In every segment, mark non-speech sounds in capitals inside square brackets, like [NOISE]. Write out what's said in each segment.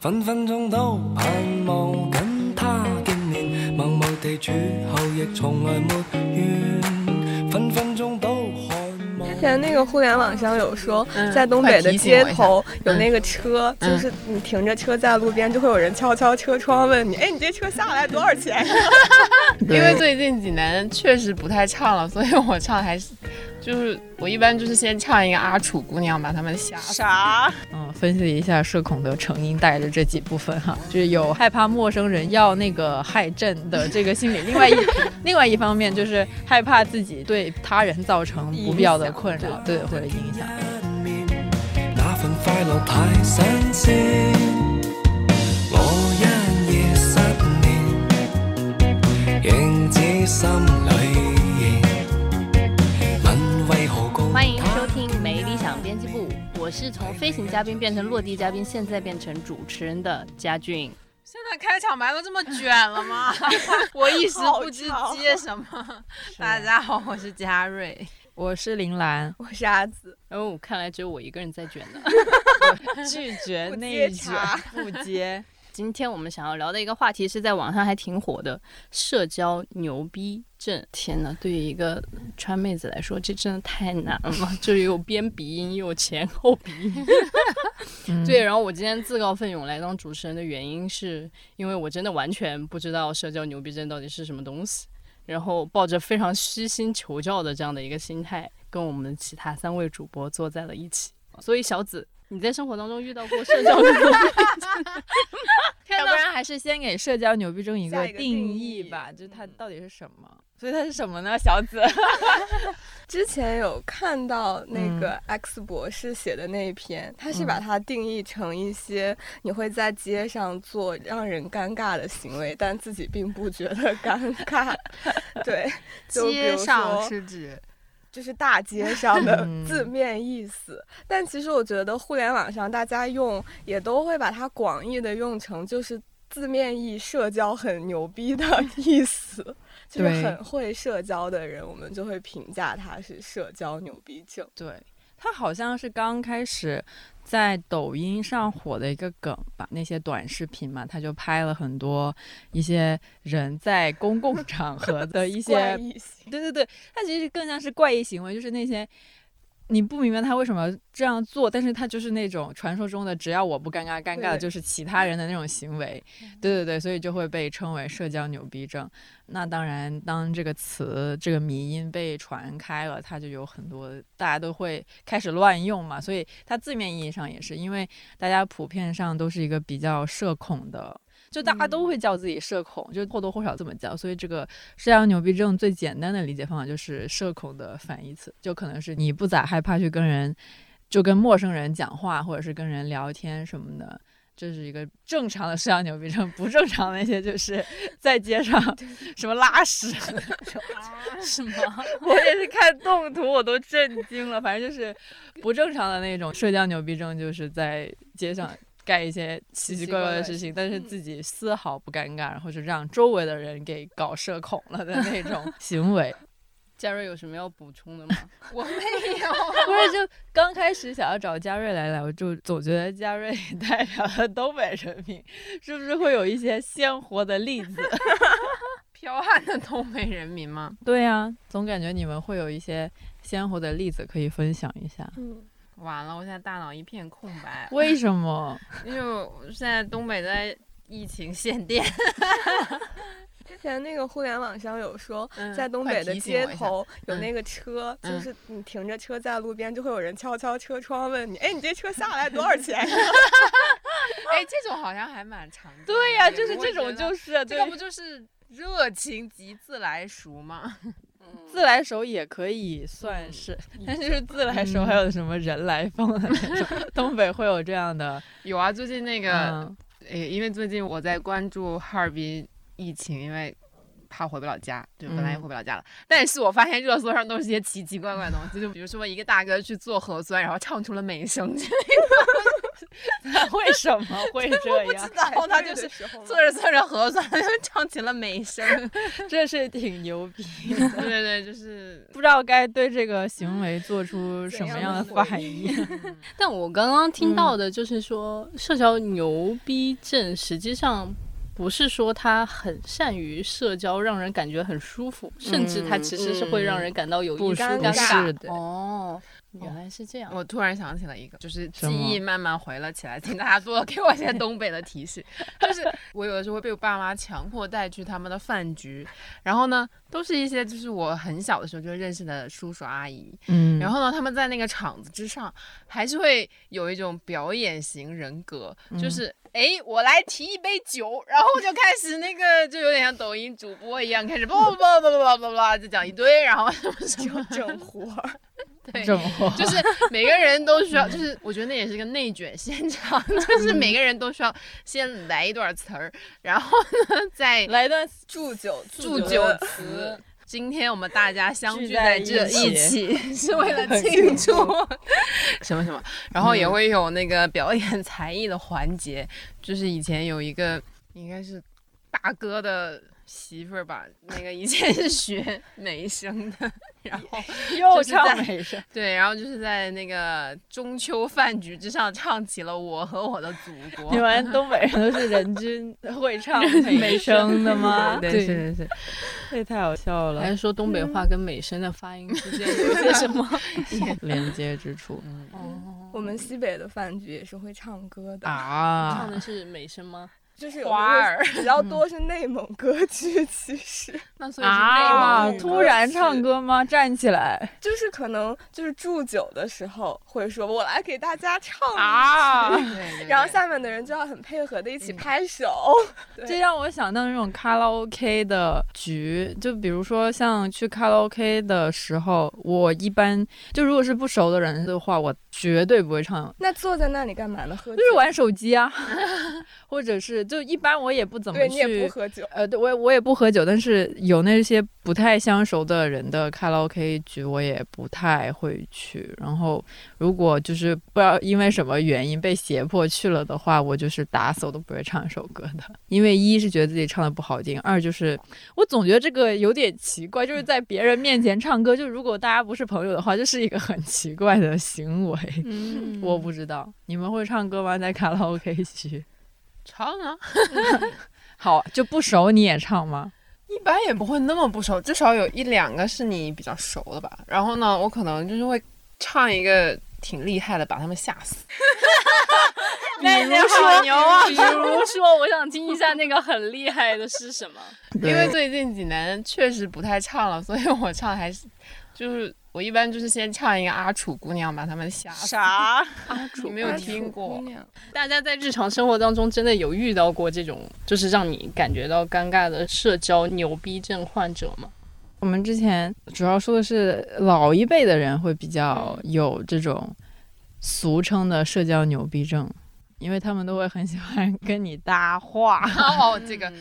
分分钟都盼望跟他见面，默默地处后亦从来没怨，分分钟都渴望。之前那个互联网上有说，嗯在东北的街头有嗯那个车，嗯就是你停着车在路边，就会有人敲敲车窗问你，[LAUGHS] 哎，你这车下来多少钱？[LAUGHS] 因为最近济南确实不太唱了，所以我唱还是就是我一般就是先唱一个阿楚姑娘，把他们吓死。分析一下社恐的成因，带着这几部分哈，就是有害怕陌生人要那个害朕的这个心理，另外一 [LAUGHS] 另外一方面就是害怕自己对他人造成不必要的困扰，对或者影响。那份快樂太新鮮，我一夜失眠，仍知心裏現，問為何共欢迎收听《没理想编辑部》，我是从飞行嘉宾变成落地嘉宾，现在变成主持人的佳俊。现在开场白都这么卷了吗？[LAUGHS] 我一时不知接什么。[LAUGHS] 大家好，我是嘉瑞。我是林兰，我是阿紫，哦，看来只有我一个人在卷呢。[LAUGHS] 拒绝内卷，不接。今天我们想要聊的一个话题是在网上还挺火的社交牛逼症。天呐，对于一个川妹子来说，这真的太难了，就是有边鼻音又有前后鼻音。嗯对，然后我今天自告奋勇来当主持人的原因，是因为我真的完全不知道社交牛逼症到底是什么东西，然后抱着非常虚心求教的这样的一个心态，跟我们其他三位主播坐在了一起。所以小紫，你在生活当中遇到过社交牛逼症？[LAUGHS] 要不然还是先给社交牛逼症一个定定义义吧，就是它到底是什么？所以它是什么呢？小紫，[LAUGHS] 之前有看到那嗯个 X 博士写的那一篇，他是把它定义成一些你会在街上做让人尴尬的行为，但自己并不觉得尴尬。[LAUGHS] 对，街上是指就是大街上的嗯字面意思。但其实我觉得互联网上大家用也都会把它广义的用成就是字面意社交很牛逼的意思，就是很会社交的人，我们就会评价他是社交牛逼症。对，它好像是刚开始在抖音上火的一个梗吧，那些短视频嘛，他就拍了很多一些人在公共 [LAUGHS] 场合的一些，对对对，他其实更像是怪异行为，就是那些。你不明白他为什么这样做，但是他就是那种传说中的只要我不尴尬，尴尬的就是其他人的那种行为，对对对，所以就会被称为社交牛逼症。那当然，当这个词这个迷音被传开了，它就有很多大家都会开始乱用嘛，所以它字面意义上也是，因为大家普遍上都是一个比较社恐的。就大家都会叫自己社恐，就或多或少这么叫，所以这个社交牛逼症最简单的理解方法就是社恐的反义词，就可能是你不咋害怕去跟人，就跟陌生人讲话，或者是跟人聊天什么的，这是一个正常的社交牛逼症。不正常的那些就是在街上什么拉屎，[LAUGHS] 什么？[LAUGHS] 我也是看动图我都震惊了。反正就是不正常的那种社交牛逼症，就是在街上干一些奇奇怪怪的事情，但是自己丝毫不尴尬，然后就让周围的人给搞社恐了的那种 [LAUGHS] 行为。嘉瑞有什么要补充的吗？[LAUGHS] 我没有。不是，就刚开始想要找嘉瑞来聊，就总觉得嘉瑞代表了东北人民，是不是会有一些鲜活的例子？[LAUGHS] 彪悍的东北人民吗？对呀、总感觉你们会有一些鲜活的例子可以分享一下。嗯，完了，我现在大脑一片空白，为什么？[LAUGHS] 因为我现在东北在疫情限电。之前那个互联网上有说，嗯在东北的街头有嗯那个车，就嗯是你停着车在路边，就会有人敲敲车窗问你，哎，你这车下来多少钱？[LAUGHS] 哎，这种好像还蛮常见的。对呀、你就是这种，就是这个不就是热情及自来熟吗？自来熟也可以算是，[LAUGHS] 但是自来熟还有什么人来疯的那种，[LAUGHS] 东北会有这样的，[LAUGHS] 有啊，最近那个，嗯诶，因为最近我在关注哈尔滨疫情，因为怕回不了家，就本来也嗯回不了家了。但是我发现热搜上都是些奇奇怪怪的东西，就比如说一个大哥去做核酸，然后唱出了美声之类的。[LAUGHS] 为什么会这样？然后他就是做着做着核酸，就唱起了美声。[LAUGHS] 这是挺牛逼。对对对，就是不知道该对这个行为做出什么样的反应。[LAUGHS] 但我刚刚听到的就是说，社交牛逼症实际上不是说他很善于社交，让人感觉很舒服，甚至他其实是会让人感到有一丝尴尴尬。是的，哦，原来是这样。我突然想起了一个，就是记忆慢慢回了起来，请大家多给我一些东北的提示。[LAUGHS] 就是我有的时候会被我爸妈强迫带去他们的饭局，然后呢，都是一些就是我很小的时候就认识的叔叔阿姨，嗯，然后呢，他们在那个场子之上，还是会有一种表演型人格，就是哎，我来提一杯酒，然后就开始那个，就有点像抖音主播一样，开始叭叭叭叭叭叭叭就讲一堆，然后什么什么整活儿，对，就是每个人都需要，就是我觉得那也是个内卷现场，[LAUGHS] 就是每个人都需要先来一段词儿，然后呢再来一段祝酒祝酒词。今天我们大家相聚聚在这一一起，[LAUGHS] 是为了庆祝什么什么，然后也会有那个表演 [LAUGHS] 才艺的环节，就是以前有一个应该是大哥的媳妇儿吧，那个以前是学美声的，然后 [LAUGHS] 又唱美声，对，然后就是在那个中秋饭局之上唱起了《我和我的祖国你》。们 [LAUGHS] 东北人都是人均 [LAUGHS] 会唱美声的吗？对，是是是，这太好笑了还是，说东北话跟美声的发音之间有些什么？连接之处哦，我们西北的饭局也是会唱歌的啊，唱啊的是美声吗？就是有花儿比较多是内蒙歌曲，其实那所以是啊！内蒙突然唱歌吗？站起来就是可能就是祝酒的时候会说，我来给大家唱一曲 [LAUGHS] 然后下面的人就要很配合的一起拍手。[LAUGHS] 对这让我想到那种卡拉 OK 的局，就比如说像去卡拉 OK 的时候，我一般就如果是不熟的人的话，我绝对不会唱，那坐在那里干嘛呢？喝酒就是玩手机啊，[LAUGHS] 或者是就一般我也不怎么对你也不去。喝酒。呃，对，我也我也不喝酒，但是有那些不太相熟的人的卡拉 OK 局，我也不太会去。然后，如果就是不知道因为什么原因被胁迫去了的话，我就是打死我都不会唱一首歌的。因为一是觉得自己唱的不好听，二就是我总觉得这个有点奇怪，就是在别人面前唱歌，就如果大家不是朋友的话，这是一个很奇怪的行为。嗯我不知道你们会唱歌吗？在卡拉 OK 区？唱啊，[LAUGHS] 好，就不熟你也唱吗？一般也不会那么不熟，至少有一两个是你比较熟的吧。然后呢，我可能就是会唱一个挺厉害的，把他们吓死。[LAUGHS] 比如说牛啊！比如说，我想听一下那个很厉害的是什么？因为最近几年确实不太唱了，所以我唱还是就是我一般就是先唱一个阿楚姑娘，把他们吓死。啥？[LAUGHS] 你没有听过？大家在日常生活当中真的有遇到过这种，就是让你感觉到尴尬的社交牛逼症患者吗？我们之前主要说的是老一辈的人会比较有这种俗称的社交牛逼症，因为他们都会很喜欢跟你搭话。[LAUGHS] 哦，这个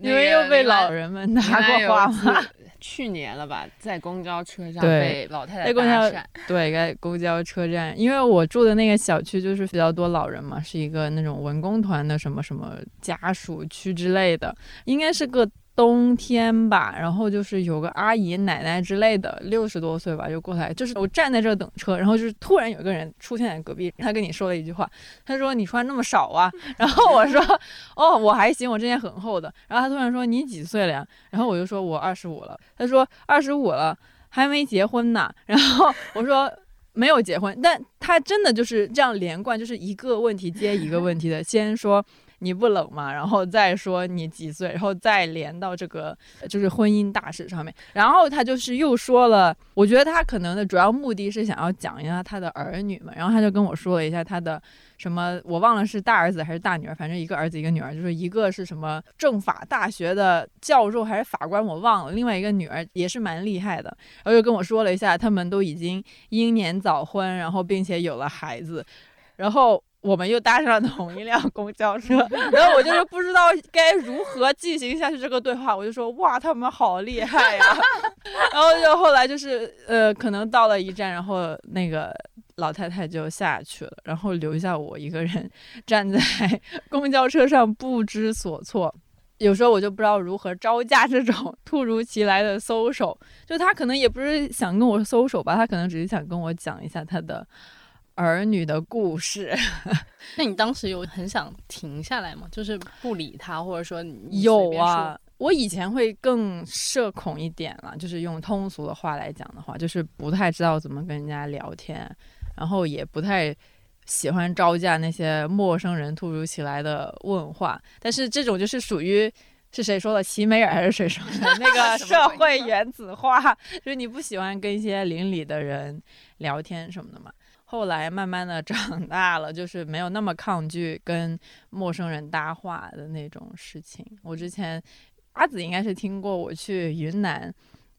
你们又被老人们搭过话吗？去年了吧，在公交车上对被老太太在公交搭讪。对，在公交车站，因为我住的那个小区就是比较多老人嘛，是一个那种文工团的什么什么家属区之类的，应该是个冬天吧。然后就是有个阿姨、奶奶之类的，六十多岁吧，就过来，就是我站在这儿等车，然后就是突然有一个人出现在隔壁，他跟你说了一句话，他说你穿那么少啊，[LAUGHS] 然后我说哦我还行，我之前很厚的，然后他突然说你几岁了呀？然后我就说我二十五了，他说二十五了。还没结婚呢。然后我说没有结婚，但他真的就是这样连贯，就是一个问题接一个问题的，先说。你不冷吗？然后再说你几岁，然后再连到这个就是婚姻大事上面。然后他就是又说了，我觉得他可能的主要目的是想要讲一下他的儿女嘛。然后他就跟我说了一下他的什么，我忘了是大儿子还是大女儿，反正一个儿子一个女儿，就是一个是什么政法大学的教授还是法官，我忘了。另外一个女儿也是蛮厉害的，然后又跟我说了一下，他们都已经英年早婚，然后并且有了孩子，然后。我们又搭上了同一辆公交车，[LAUGHS] 然后我就是不知道该如何进行下去这个对话，我就说哇，他们好厉害呀！[LAUGHS] 然后就后来就是呃，可能到了一站，然后那个老太太就下去了，然后留下我一个人站在公交车上不知所措。有时候我就不知道如何招架这种突如其来的搜手，就他可能也不是想跟我搜手吧，他可能只是想跟我讲一下他的儿女的故事。[LAUGHS] 那你当时有很想停下来吗？就是不理他，或者说你有啊，我以前会更社恐一点了，就是用通俗的话来讲的话，就是不太知道怎么跟人家聊天，然后也不太喜欢招架那些陌生人突如其来的问话。但是这种就是属于是谁说的？齐美尔还是谁说的？那个 [LAUGHS] 社会原子化，[LAUGHS] 就是你不喜欢跟一些邻里的人聊天什么的嘛。后来慢慢的长大了，就是没有那么抗拒跟陌生人搭话的那种事情。我之前阿紫应该是听过我去云南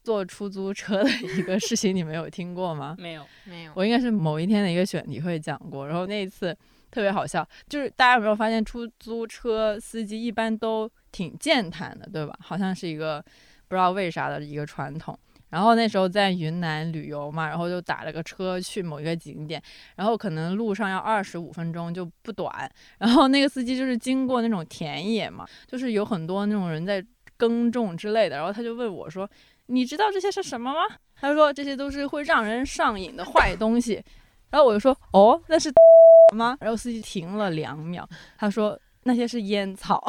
坐出租车的一个事情，你没有听过吗？没有，没有，我应该是某一天的一个选题会讲过，然后那一次特别好笑，就是大家有没有发现出租车司机一般都挺健谈的，对吧？好像是一个不知道为啥的一个传统。然后那时候在云南旅游嘛，然后就打了个车去某一个景点，然后可能路上要二十五分钟就不短。然后那个司机就是经过那种田野嘛，就是有很多那种人在耕种之类的，然后他就问我说：“你知道这些是什么吗？”他说：“这些都是会让人上瘾的坏东西。”然后我就说：“哦，那是 [LAUGHS] 吗？”然后司机停了两秒，他说：“那些是烟草，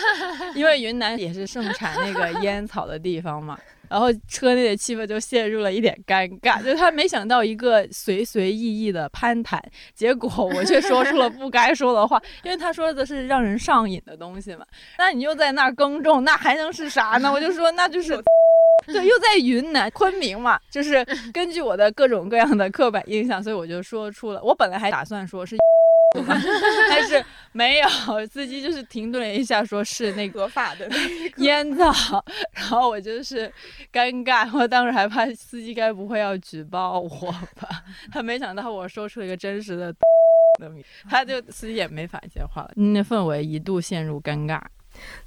[LAUGHS] 因为云南也是盛产那个烟草的地方嘛。”然后车内的气氛就陷入了一点尴尬，[LAUGHS] 就他没想到一个随随意意的攀谈，结果我却说出了不该说的话，因为他说的是让人上瘾的东西嘛。那你又在那儿耕种，那还能是啥呢？[LAUGHS] 我就说那就是。[LAUGHS] 对，又在云南昆明嘛，就是根据我的各种各样的刻板印象，所以我就说出了。我本来还打算说是，[LAUGHS] 但是没有，[LAUGHS] 司机就是停顿了一下，说是那个合法的烟草，[LAUGHS] 然后我就是尴尬，我当时还怕司机该不会要举报我吧？他没想到我说出了一个真实的他就司机也没法接话了，那氛围一度陷入尴尬。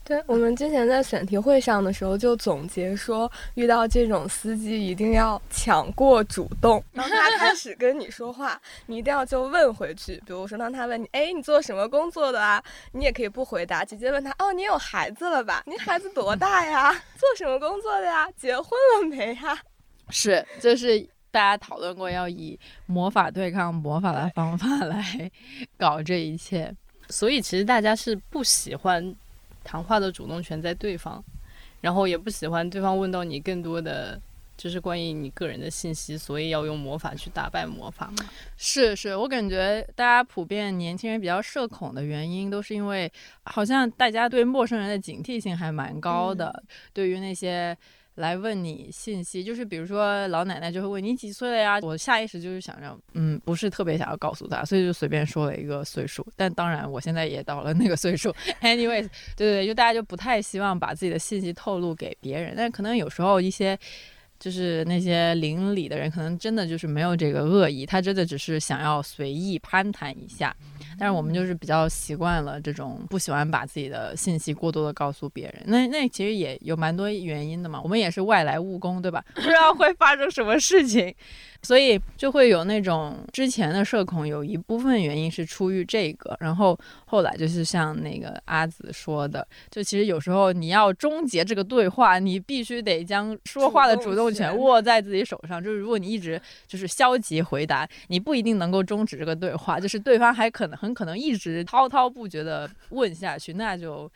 对我们之前在选题会上的时候就总结说，遇到这种司机一定要抢过主动。当他开始跟你说话，你一定要就问回去。比如说，当他问你，哎，你做什么工作的啊？你也可以不回答，直接问他，哦，你有孩子了吧？你孩子多大呀？做什么工作的呀？结婚了没呀？是，就是大家讨论过要以魔法对抗魔法的方法来搞这一切。所以其实大家是不喜欢谈话的主动权在对方，然后也不喜欢对方问到你更多的就是关于你个人的信息，所以要用魔法去打败魔法嘛。是是，我感觉大家普遍年轻人比较社恐的原因，都是因为好像大家对陌生人的警惕性还蛮高的，对于那些。来问你信息，就是比如说老奶奶就会问你几岁了呀？我下意识就是想着，嗯，不是特别想要告诉她，所以就随便说了一个岁数。但当然，我现在也到了那个岁数。Anyways，对对对，就大家就不太希望把自己的信息透露给别人，但可能有时候一些。就是那些邻里的人，可能真的就是没有这个恶意，他真的只是想要随意攀谈一下。但是我们就是比较习惯了这种，不喜欢把自己的信息过多的告诉别人。那那其实也有蛮多原因的嘛。我们也是外来务工，对吧？[COUGHS] 不知道会发生什么事情，所以就会有那种之前的社恐，有一部分原因是出于这个。然后后来就是像那个阿紫说的，就其实有时候你要终结这个对话，你必须得将说话的主动权握在自己手上。就是如果你一直就是消极回答，你不一定能够终止这个对话，就是对方还可能很可能一直滔滔不绝的问下去，那就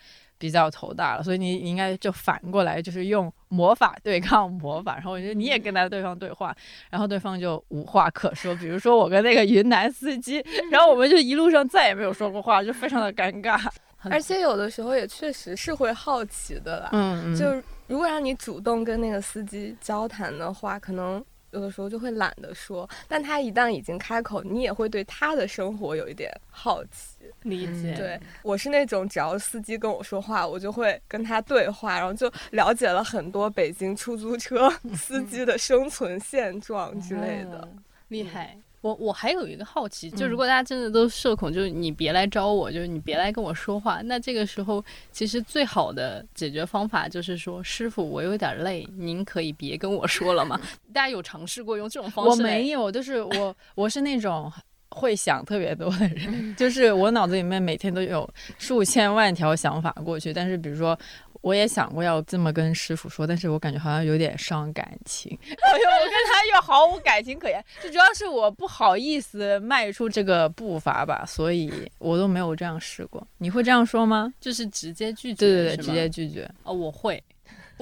比较头大了。所以你应该就反过来，就是用魔法对抗魔法。然后我觉得你也跟他对方对话，然后对方就无话可说。比如说我跟那个云南司机，然后我们就一路上再也没有说过话，就非常的尴尬。[LAUGHS] 而且有的时候也确实是会好奇的啦。嗯，就如果让你主动跟那个司机交谈的话，可能有的时候就会懒得说。但他一旦已经开口，你也会对他的生活有一点好奇。理解。对我是那种，只要司机跟我说话，我就会跟他对话，然后就了解了很多北京出租车 [LAUGHS] 司机的生存现状之类的。厉害。我我还有一个好奇，就嗯如果大家真的都社恐，就是你别来招我，就是你别来跟我说话，那这个时候其实最好的解决方法就是说，师傅，我有点累，您可以别跟我说了吗？[LAUGHS] 大家有尝试过用这种方我式我？没有，就是我我是那种会想特别多的人，[LAUGHS] 就是我脑子里面每天都有数千万条想法过去，但是比如说。我也想过要这么跟师傅说，但是我感觉好像有点伤感情，[LAUGHS] 我我跟他又毫无感情可言，就主要是我不好意思迈出这个步伐吧，所以我都没有这样试过。你会这样说吗？就是直接拒绝，对对对，直接拒绝。哦，我会。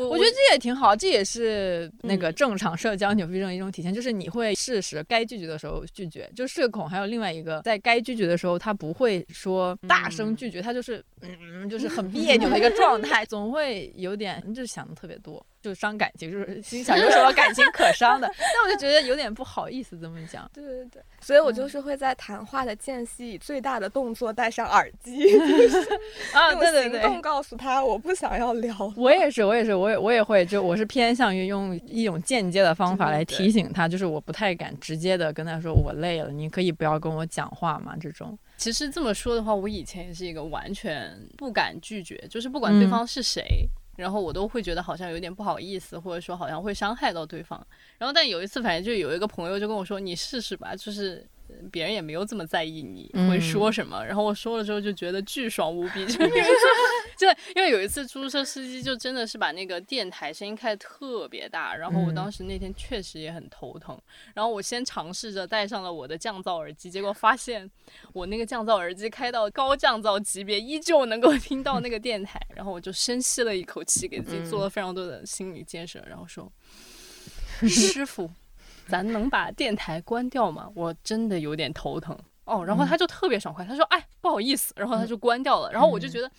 我我觉得这也挺好，这也是那个嗯正常社交牛逼症的一种体现，就是你会适时该拒绝的时候拒绝。就社恐还有另外一个，在该拒绝的时候，他不会说大声拒绝，他就是嗯，就是很别扭的一个状态，[LAUGHS] 总会有点就是想的特别多，就伤感情，就是心想有什么感情可伤的。[LAUGHS] 但我就觉得有点不好意思这么讲。对对对，所以我就是会在谈话的间隙以最大的动作戴上耳机，[LAUGHS] 啊，用对对对。行动告诉他我不想要聊。我也是，我也是，我也我也会，就我是偏向于用一种间接的方法来对对提醒他，就是我不太敢直接的跟他说我累了，你可以不要跟我讲话嘛，这种。其实这么说的话，我以前也是一个完全不敢拒绝，就是不管对嗯方是谁，然后我都会觉得好像有点不好意思，或者说好像会伤害到对方。然后但有一次，反正就有一个朋友就跟我说：“你试试吧，就是。”呃别人也没有这么在意你会嗯说什么，然后我说了之后就觉得巨爽无比，就 [LAUGHS] 因为就因为有一次出租车司机就真的是把那个电台声音开得特别大，然后我嗯当时那天确实也很头疼，然后我先尝试着戴上了我的降噪耳机，结果发现我那个降噪耳机开到高降噪级别，依旧能够听到那个电台，然后我就深吸了一口气，给自己做了非常多的心理建设，然后说：[LAUGHS] “师傅，咱能把电台关掉吗？我真的有点头疼。”哦，然后他就特别爽快，他说：“哎，不好意思。”然后他就关掉了。然后我就觉得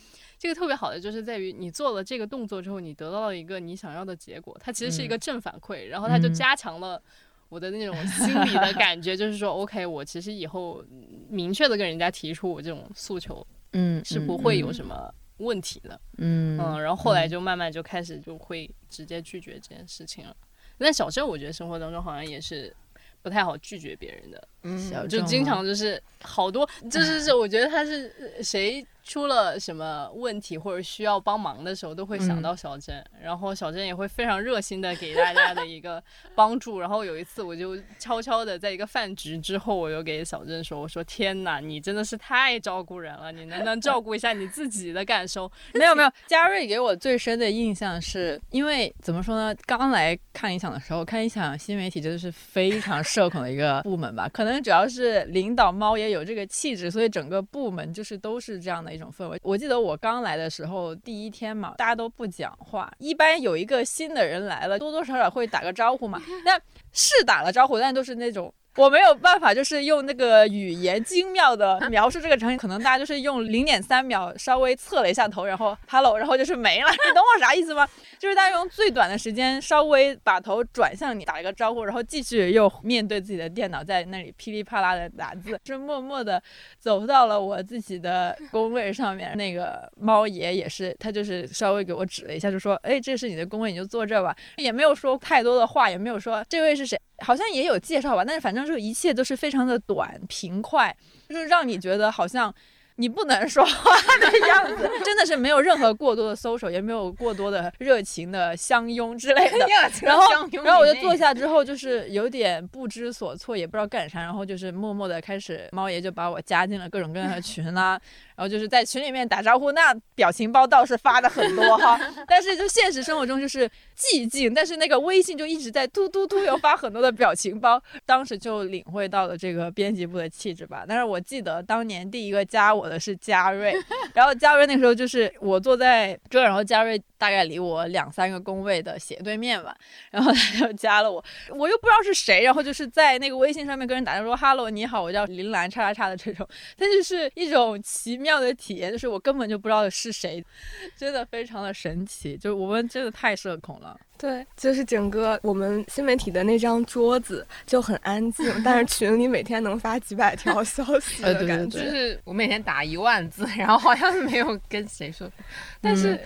这个特别好的就是在于你做了这个动作之后，你得到了一个你想要的结果，它其实是一个正反馈，然后它就嗯。加强了。我的那种心理的感觉就是说，OK，我其实以后明确的跟人家提出我这种诉求嗯是不会有什么问题的，嗯嗯，然后后来就慢慢就开始就会直接拒绝这件事情了。但小郑，我觉得生活当中好像也是不太好拒绝别人的，嗯就经常就是好多，就是是我觉得他是呃谁出了什么问题或者需要帮忙的时候，都会想嗯到小郑，然后小郑也会非常热心的给大家的一个 [LAUGHS] 帮助。然后有一次，我就悄悄的在一个饭局之后，我就给小郑说：“我说天哪，你真的是太照顾人了，你能不能照顾一下你自己的感受？”没 [LAUGHS] 有没有，嘉瑞给我最深的印象是因为怎么说呢？刚来看一想的时候，看一想新媒体真的是非常社恐的一个部门吧。可能主要是领导猫也有这个气质，所以整个部门就是都是这样的一种氛围。我记得我刚来的时候，第一天嘛，大家都不讲话，一般有一个新的人来了，多多少少会打个招呼嘛。[LAUGHS] 但是打了招呼，但都是那种。我没有办法，就是用那个语言精妙的描述这个场景，可能大家就是用零点三秒稍微侧了一下头，然后 hello，[LAUGHS] 然后就是没了。[LAUGHS] 你懂我啥意思吗？就是大家用最短的时间稍微把头转向你，打一个招呼，然后继续又面对自己的电脑，在那里噼里啪啦的打字，就默默的走到了我自己的工位上面。那个猫爷也是，他就是稍微给我指了一下，就说：“哎，这是你的工位，你就坐这吧。”也没有说太多的话，也没有说这位是谁。好像也有介绍吧，但是反正这个一切都是非常的短平快，就是让你觉得好像你不能说话的样子，[LAUGHS] 真的是没有任何过多的搜索，也没有过多的热情的相拥之类的。[LAUGHS] 然后，然后我就坐下之后，就是有点不知所措，也不知道干啥，然后就是默默的开始，猫爷就把我加进了各种各样的群啦、然后就是在群里面打招呼，那表情包倒是发的很多哈，[LAUGHS] 但是就现实生活中就是寂静，但是那个微信就一直在嘟嘟嘟有发很多的表情包，当时就领会到了这个编辑部的气质吧。但是我记得当年第一个加我的是嘉瑞，[LAUGHS] 然后嘉瑞那时候就是我坐在这儿，然后嘉瑞大概离我两三个工位的斜对面吧，然后他就加了我，我又不知道是谁，然后就是在那个微信上面跟人打招呼说 “hello，你好，我叫林兰叉叉叉”的这种，但就是一种奇妙的体验，就是我根本就不知道是谁，真的非常的神奇，就是我们真的太社恐了。对，就是整个我们新媒体的那张桌子就很安静，但是群里每天能发几百条 [LAUGHS] 消息呃对对的感觉。就是我每天打一万字，然后好像没有跟谁说。但是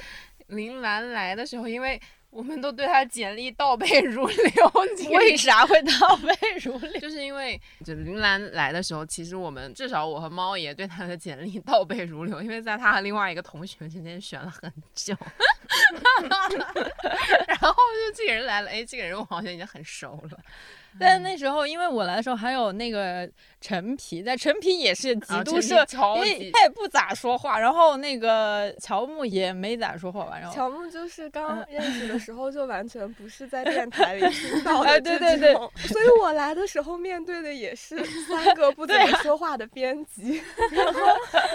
林兰来的时候，因为我们都对她简历倒背如流。[LAUGHS] 为啥会倒背如流？[LAUGHS] 就是因为就林兰来的时候，其实我们至少我和猫爷对她的简历倒背如流，因为在她和另外一个同学之间选了很久。[LAUGHS] 然后就这个人来了，哎，这个人我好像已经很熟了。但那时候，因为我来的时候还有那个陈皮在，陈皮也是极度社，因为他也不咋说话。然后那个乔木也没咋说话吧。然后乔木就是刚认识的时候就完全不是在电台里听 [LAUGHS] 到的对对对，所以我来的时候面对的也是三 [LAUGHS] 个不怎么说话的编辑，[LAUGHS] 然后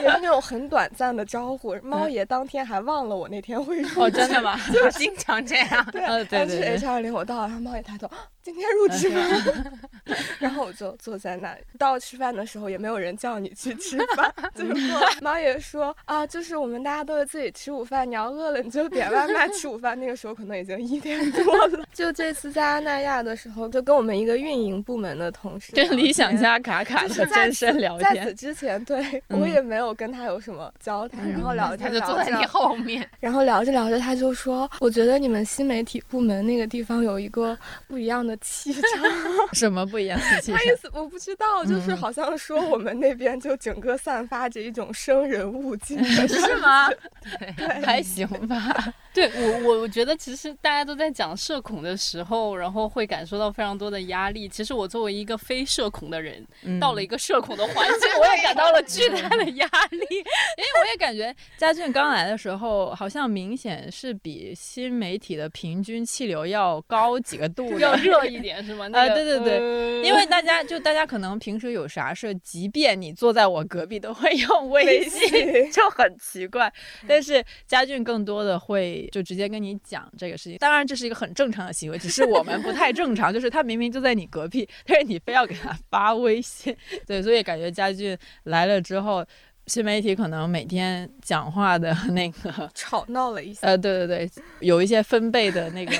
也是那种很短暂的招呼。猫爷当天还忘了我那天会说哦，真的吗？就经常这样。对对对。H 二零我到了，然后猫爷抬头。今天入职吗？[LAUGHS] 然后我就坐在那里。到吃饭的时候也没有人叫你去吃饭，[LAUGHS] 就是猫爷说啊，就是我们大家都是自己吃午饭，你要饿了你就点外卖吃午饭。那个时候可能已经一点多了。[LAUGHS] 就这次在阿那亚的时候，就跟我们一个运营部门的同事，跟理想家卡卡的真身聊天。在此之前，对我也没有跟他有什么交谈，然后聊天他就坐在你后面，然后聊着聊着他就说，我觉得你们新媒体部门那个地方有一个不一样的。气场 [LAUGHS] 什么不一样的气场？他意思我不知道，就是好像说我们那边就整个散发着一种生人勿近，[LAUGHS] 是吗？对，还行吧。[LAUGHS] 对我，我我觉得其实大家都在讲社恐的时候，然后会感受到非常多的压力。其实我作为一个非社恐的人，到了一个社恐的环境，我也感到了巨大的压力。因为我也感觉佳俊刚来的时候，好像明显是比新媒体的平均气流要高几个度，要热一点是吗？啊，对对对，因为大家就大家可能平时有啥事，即便你坐在我隔壁，都会用 [LAUGHS] 微信，就很奇怪。[LAUGHS] 但是佳俊更多的会。就直接跟你讲这个事情，当然这是一个很正常的行为，只是我们不太正常。[LAUGHS] 就是他明明就在你隔壁，但是你非要给他发微信，对，所以感觉佳俊来了之后，新媒体可能每天讲话的 [LAUGHS] 那个 [LAUGHS] 吵闹了一下，呃，对对对，有一些分贝的那个，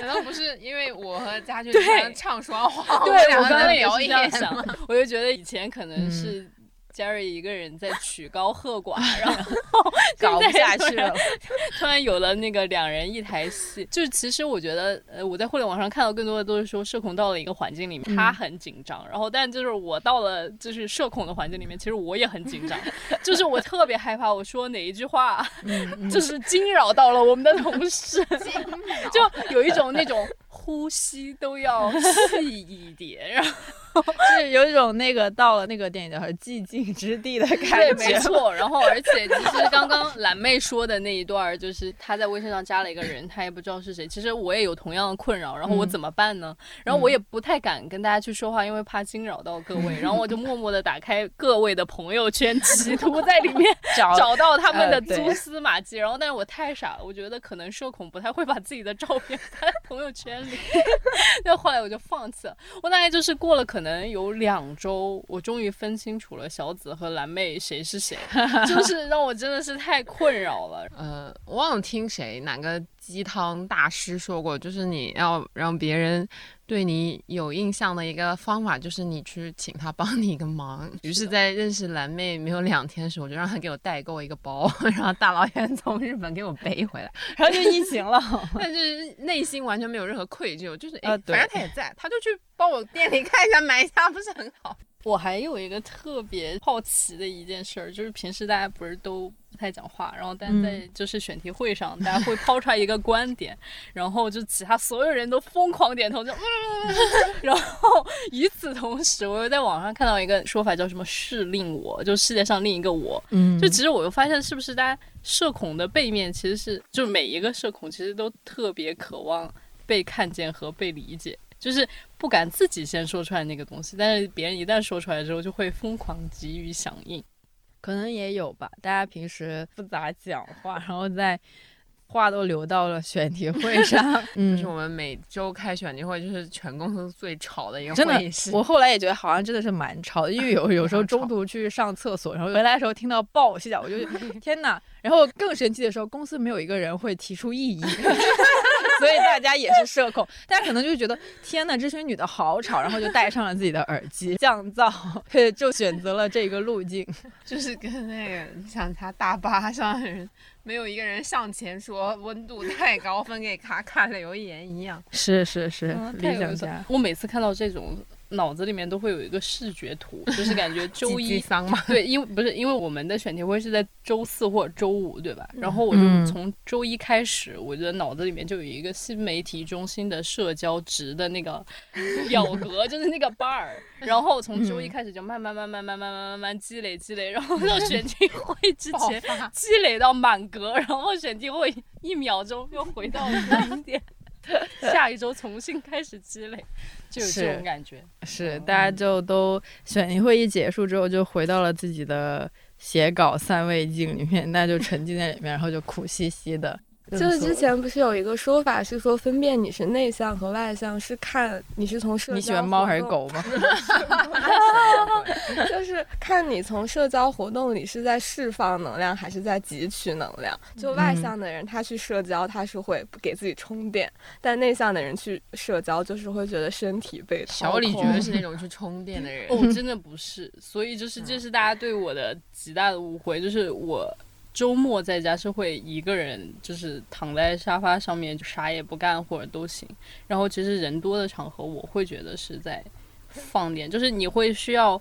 难道不是因为我和家俊 [LAUGHS] 唱双簧？对，我刚刚也是这样想，我就觉得以前可能是。嘉瑞一个人在曲高和寡，[LAUGHS] 然后 [LAUGHS] 搞不下去了，[LAUGHS] 突然有了那个两人一台戏。就是其实我觉得，呃，我在互联网上看到更多的都是说社恐到了一个环境里面，他很紧张。然后，但就是我到了就是社恐的环境里面，其实我也很紧张，就是我特别害怕我说哪一句话，就是惊扰到了我们的同事，就有一种那种呼吸都要细一点，然后。[LAUGHS] 是有一种那个到了那个电影叫《寂静之地》的感觉，对，没错。然后，而且其实刚刚蓝妹说的那一段，就是她在微信上加了一个人，她也不知道是谁。其实我也有同样的困扰，然后我怎么办呢？然后我也不太敢跟大家去说话，因为怕惊扰到各位。[LAUGHS] 然后我就默默的打开各位的朋友圈，企图在里面 [LAUGHS] 找找到他们的蛛丝马迹。然后，但是我太傻了，我觉得可能社恐不太会把自己的照片发在朋友圈里。那后来我就放弃了。我大概就是过了可能。可能有两周，我终于分清楚了小紫和蓝妹谁是谁，[LAUGHS] 就是让我真的是太困扰了。呃，我忘了听谁哪个鸡汤大师说过，就是你要让别人对你有印象的一个方法，就是你去请他帮你一个忙。于是，在认识蓝妹没有两天的时候，我就让他给我代购一个包，[LAUGHS] 然后大老远从日本给我背回来，[LAUGHS] 然后就疫情了。但是内心完全没有任何愧疚，就是哎，反正他也在，他就去。帮我店里看一下买一下，不是很好。我还有一个特别好奇的一件事儿，就是平时大家不是都不太讲话，然后但在就是选题会上，大家会抛出来一个观点，然后就其他所有人都疯狂点头，就嗯。[LAUGHS] 然后与此同时，我又在网上看到一个说法，叫什么“是另我”，就世界上另一个我。嗯。就其实我又发现，是不是大家社恐的背面其实是，就每一个社恐其实都特别渴望被看见和被理解。就是不敢自己先说出来那个东西，但是别人一旦说出来之后，就会疯狂给予响应。可能也有吧，大家平时不咋讲话，然后在话都留到了选题会上。[LAUGHS] 嗯，就是我们每周开选题会，就是全公司最吵的一个会议室。我后来也觉得好像真的是蛮吵的，因为有 [LAUGHS] 有时候中途去上厕所，然后回来的时候听到爆笑，我就 [LAUGHS] 天哪！然后更神奇的时候，公司没有一个人会提出异议。所以大家也是社恐，大家可能就觉得天呐，这群女的好吵，然后就戴上了自己的耳机降噪，就选择了这个路径，[LAUGHS] 就是跟那个像他大巴上的人没有一个人上前说温度太高，分给卡卡留言一样。是是是，理想家。我每次看到这种，脑子里面都会有一个视觉图，[LAUGHS] 就是感觉周一桑嘛，对，因为不是因为我们的选题会是在周四或者周五，对吧？然后我嗯就从周一开始，我觉得脑子里面就有一个新媒体中心的社交值的那个 [LAUGHS] 表格，就是那个 bar。然后从周一开始就慢慢慢慢慢慢慢慢慢慢积累积累，然后到选题会之前。积累到满格，然后选题会一秒钟又回到零点。[LAUGHS] 下一周重新开始积累，[LAUGHS] 就有这种感觉。是，大家就都选题会议结束之后，就回到了自己的写稿三味镜里面，那就沉浸在里面，然后就苦兮兮的。就是之前不是有一个说法是说分辨你是内向和外向是看你是从社交你喜欢猫还是？狗吗？[LAUGHS] 就是看你从社交活动里是在释放能量还是在汲取能量。就外嗯向的人，他去社交他是会给自己充电，但内向的人去社交就是会觉得身体被掏小李空觉得 [LAUGHS] 是那种去充电的人。哦，真的不是，所以就是这是大家对我的极大的误会，就是我周末在家是会一个人，就是躺在沙发上面就啥也不干或者都行，然后其实人多的场合，我会觉得是在放电，就是你会需要。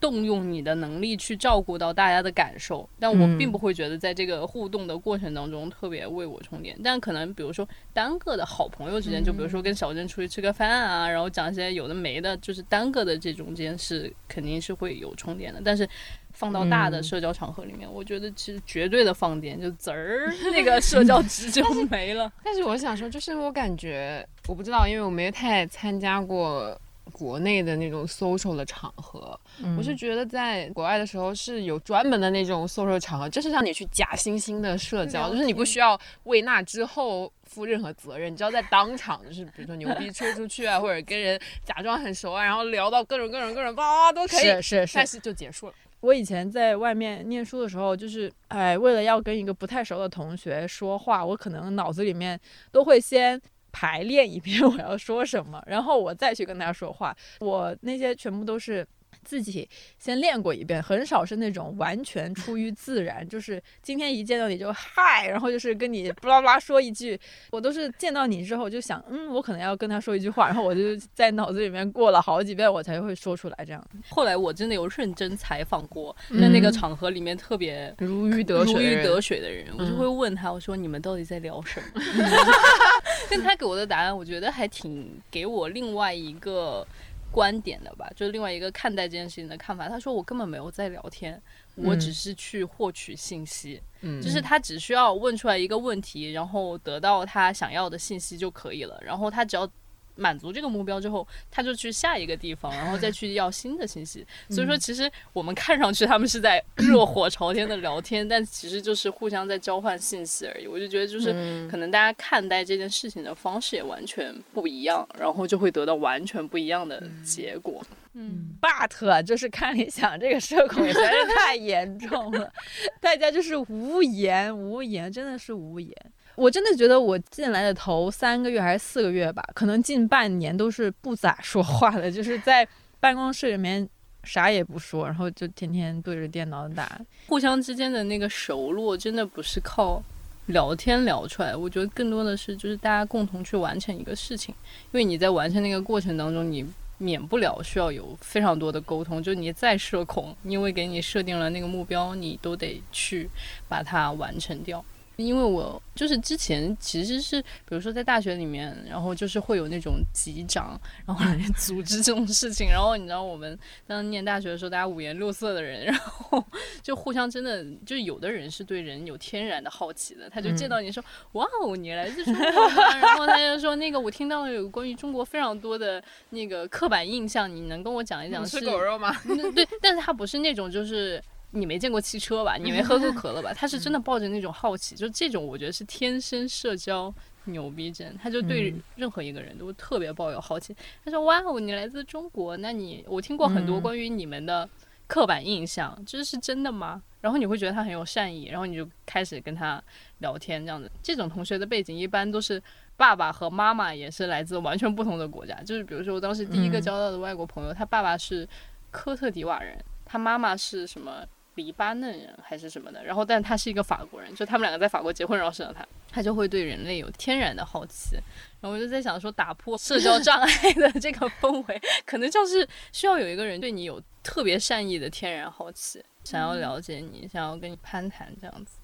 动用你的能力去照顾到大家的感受，但我嗯并不会觉得在这个互动的过程当中特别为我充电。但可能比如说单个的好朋友之间，就比如说跟小郑出去吃个饭啊，然后讲一些有的没的，就是单个的这中间是肯定是会有充电的。但是放到大的嗯社交场合里面，我觉得其实绝对的放电，就滋儿那个社交值就没了。但是我想说，就是我感觉，我不知道，因为我没太参加过国内的那种 social 的场合。嗯我是觉得在国外的时候是有专门的那种 social 场合，就是让你去假惺惺的社交，就是你不需要为那之后负任何责任，你只要在当场，就是比如说牛逼吹出去啊，或者跟人假装很熟啊，然后聊到各种各种各种吧都可以，是是是但，是就结束了。我以前在外面念书的时候，就是哎，为了要跟一个不太熟的同学说话，我可能脑子里面都会先排练一遍 [LAUGHS] 我要说什么，然后我再去跟他说话。我那些全部都是。自己先练过一遍，很少是那种完全出于自然，[LAUGHS] 就是今天一见到你就嗨，然后就是跟你 [LAUGHS] 巴拉巴拉说一句，我都是见到你之后就想，嗯，我可能要跟他说一句话，然后我就在脑子里面过了好几遍，我才会说出来这样。后来我真的有认真采访过，嗯在那个场合里面特别如鱼得水的人如鱼得水的人，我就嗯会问他，我说你们到底在聊什么？[LAUGHS] 但他给我的答案，我觉得还挺给我另外一个观点的吧，就是另外一个看待这件事情的看法。他说我根本没有在聊天，我嗯只是去获取信息，嗯就是他只需要问出来一个问题，然后得到他想要的信息就可以了，然后他只要。满足这个目标之后，他就去下一个地方，然后再去要新的信息。所以说，其实我们看上去他们是在热火朝天的聊天，[COUGHS] 但其实就是互相在交换信息而已。我就觉得，就是嗯可能大家看待这件事情的方式也完全不一样，然后就会得到完全不一样的结果。嗯，but 就是看理想这个社恐实在是太严重了，[LAUGHS] 大家就是无言无言，真的是无言。我真的觉得我进来的头三个月还是四个月吧，可能近半年都是不咋说话的，就是在办公室里面啥也不说，然后就天天对着电脑打。互相之间的那个熟络，真的不是靠聊天聊出来，我觉得更多的是就是大家共同去完成一个事情，因为你在完成那个过程当中，你免不了需要有非常多的沟通，就你再社恐，因为给你设定了那个目标，你都得去把它完成掉。因为我就是之前其实是，比如说在大学里面，然后就是会有那种级长，然后来组织这种事情，然后你知道我们当时念大学的时候，大家五颜六色的人，然后 [LAUGHS] 就互相真的就有的人是对人有天然的好奇的，他就见到你说、哇哦，你来自中国吗？然后他就说那个我听到了有关于中国非常多的那个刻板印象，你能跟我讲一讲是？吃狗肉吗？嗯对，但是他不是那种就是。你没见过汽车吧？你没 [LAUGHS] 喝过可乐吧？他是真的抱着那种好奇，就这种我觉得是天生社交牛逼症，他就对嗯任何一个人都特别抱有好奇。他说：“哇哦，你来自中国，那你我听过很多嗯关于你们的刻板印象，这是真的吗？”然后你会觉得他很有善意，然后你就开始跟他聊天这样子。这种同学的背景一般都是爸爸和妈妈也是来自完全不同的国家，就是比如说我当时第一个嗯交到的外国朋友，他爸爸是科特迪瓦人，他妈妈是什么？黎巴嫩人还是什么的，然后但他是一个法国人，就他们两个在法国结婚，然后生了他，他就会对人类有天然的好奇。然后我就在想说，打破社交障碍的 [LAUGHS] 这个氛围，可能就是需要有一个人对你有特别善意的天然好奇，想要了解你，想要跟你攀谈这样子。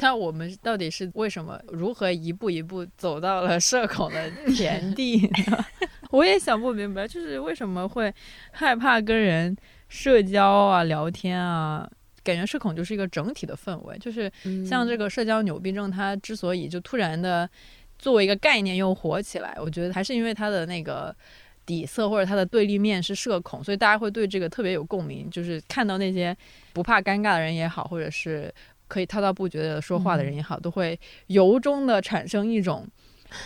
那我们到底是为什么如何一步一步走到了社恐的田地呢？[LAUGHS] 我也想不明白，就是为什么会害怕跟人社交啊、聊天啊？感觉社恐就是一个整体的氛围，就是像这个社交牛逼症，它之所以就突然的作为一个概念又火起来，我觉得还是因为它的那个底色或者它的对立面是社恐，所以大家会对这个特别有共鸣，就是看到那些不怕尴尬的人也好，或者是。可以滔滔不绝的说话的人也好，都会由衷的产生一种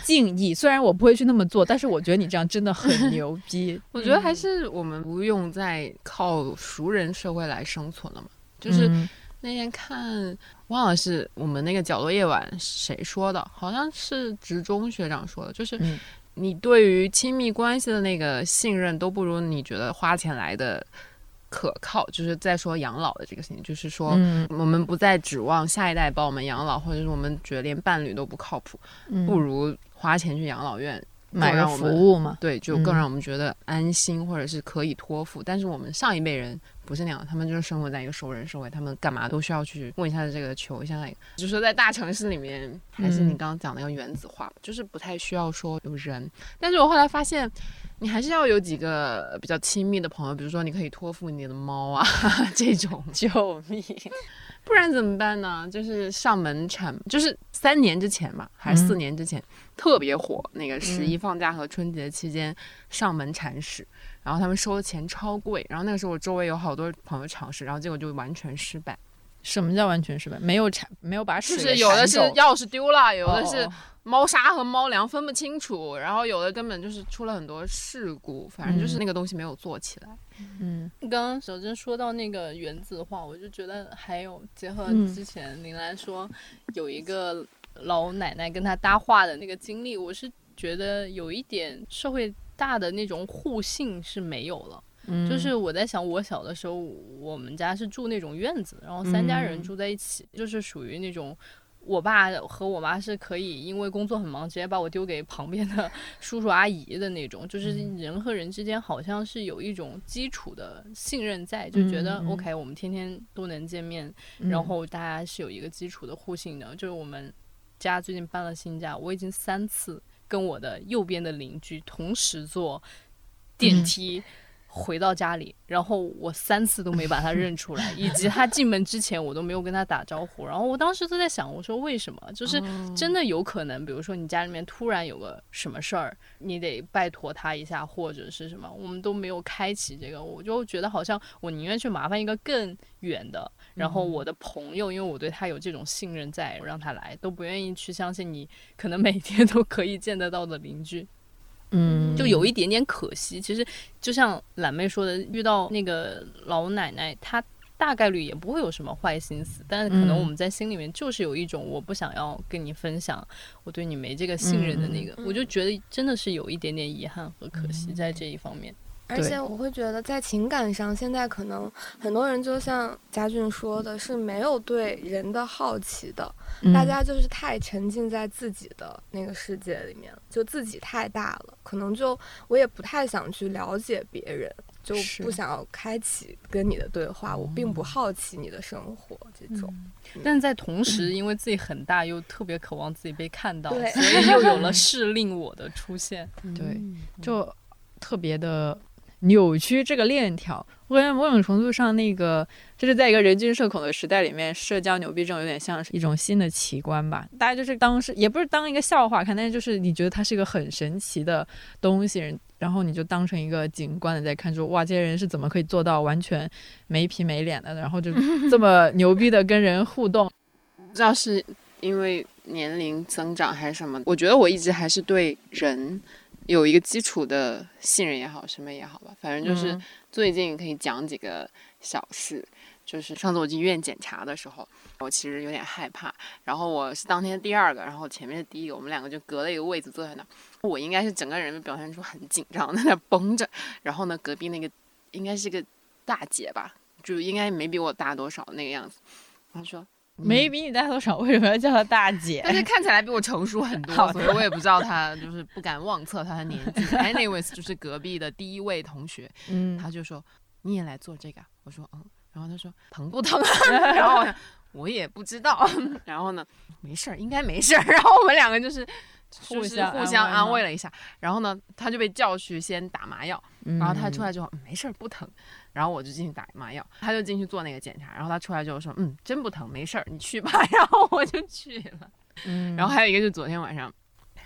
敬意。虽然我不会去那么做，但是我觉得你这样真的很牛逼。[LAUGHS] 我觉得还是我们不用再靠熟人社会来生存了嘛。就是那天看，忘了是我们那个角落夜晚谁说的，好像是职中学长说的，就是你对于亲密关系的那个信任都不如你觉得花钱来的。可靠，就是在说养老的这个事情，就是说，我们不再指望下一代帮我们养老，或者是我们觉得连伴侣都不靠谱，不如花钱去养老院买个服务嘛？对，就更让我们觉得安心，或者是可以托付。但是我们上一辈人不是那样，他们就是生活在一个熟人社会，他们干嘛都需要去问一下这个，求一下那个。就是说，在大城市里面，还是你刚刚讲那个原子化，就是不太需要说有人。但是我后来发现。你还是要有几个比较亲密的朋友，比如说你可以托付你的猫啊，[LAUGHS] 这种 [LAUGHS] 救命，不然怎么办呢？就是上门产，就是三年之前嘛，还是四年之前特别火，那个十一放假和春节期间上门铲屎，然后他们收的钱超贵，然后那个时候我周围有好多朋友尝试，然后结果就完全失败。什么叫完全失败？没有铲，没有把屎就是有的是钥匙丢了，有的是。猫砂和猫粮分不清楚，然后有的根本就是出了很多事故，反正就是那个东西没有做起来。嗯，刚刚小珍说到那个原子化，我就觉得还有结合之前林来说有一个老奶奶跟他搭话的那个经历，我是觉得有一点社会大的那种互信是没有了。嗯，就是我在想，我小的时候我们家是住那种院子，然后三家人住在一起，就是属于那种。我爸和我妈是可以因为工作很忙，直接把我丢给旁边的 [LAUGHS] 叔叔阿姨的那种。就是人和人之间好像是有一种基础的信任在，就觉得 OK，我们天天都能见面，然后大家是有一个基础的互信的。就是我们家最近搬了新家，我已经三次跟我的右边的邻居同时坐电梯。回到家里，然后我三次都没把他认出来，以及他进门之前我都没有跟他打招呼。然后我当时都在想，我说为什么？就是真的有可能，比如说你家里面突然有个什么事儿，你得拜托他一下，或者是什么，我们都没有开启这个，我就觉得好像我宁愿去麻烦一个更远的，然后我的朋友，因为我对他有这种信任在，让他来，都不愿意去相信你可能每天都可以见得到的邻居。嗯，就有一点点可惜。其实，就像懒妹说的，遇到那个老奶奶，她大概率也不会有什么坏心思，但是可能我们在心里面就是有一种我不想要跟你分享，我对你没这个信任的那个，我就觉得真的是有一点点遗憾和可惜在这一方面。而且我会觉得，在情感上，现在可能很多人就像佳俊说的，是没有对人的好奇的。大家就是太沉浸在自己的那个世界里面，就自己太大了，可能就我也不太想去了解别人，就不想要开启跟你的对话。我并不好奇你的生活这种。但是在同时，[LAUGHS] 因为自己很大，又特别渴望自己被看到，所以又有了 [LAUGHS] 是令我的出现。对，就特别的。扭曲这个链条，我感觉某种程度上，那个就是在一个人均社恐的时代里面，社交牛逼症有点像是一种新的奇观吧。大家就是当是也不是当一个笑话看，但是就是你觉得它是一个很神奇的东西，然后你就当成一个景观的在看，说哇，这些人是怎么可以做到完全没皮没脸的，然后就这么 [LAUGHS] 牛逼的跟人互动？不知道是因为年龄增长还是什么，我觉得我一直还是对人。有一个基础的信任也好，什么也好吧，反正就是最近可以讲几个小事。就是上次我去医院检查的时候，我其实有点害怕。然后我是当天第二个，然后前面是第一个，我们两个就隔了一个位子坐在那。我应该是整个人表现出很紧张，在那绷着。然后呢，隔壁那个应该是个大姐吧，就应该没比我大多少那个样子。他说没比你大多少，为什么要叫她大姐？但是看起来比我成熟很多，[LAUGHS] 所以我也不知道她就是不敢妄测她的年纪。Anyways，[LAUGHS] 就是隔壁的第一位同学，嗯，他就说你也来做这个啊，我说嗯，然后他说疼不疼啊？[LAUGHS] 然后我我也不知道，然后呢没事儿，应该没事儿。然后我们两个就是就是互相互相安慰了一下，然后呢他就被叫去先打麻药，然后他出来之后、嗯没事儿不疼，然后我就进去打麻药，他就进去做那个检查，然后他出来之后说嗯真不疼没事儿你去吧，[LAUGHS] 然后我就去了。嗯，然后还有一个就是昨天晚上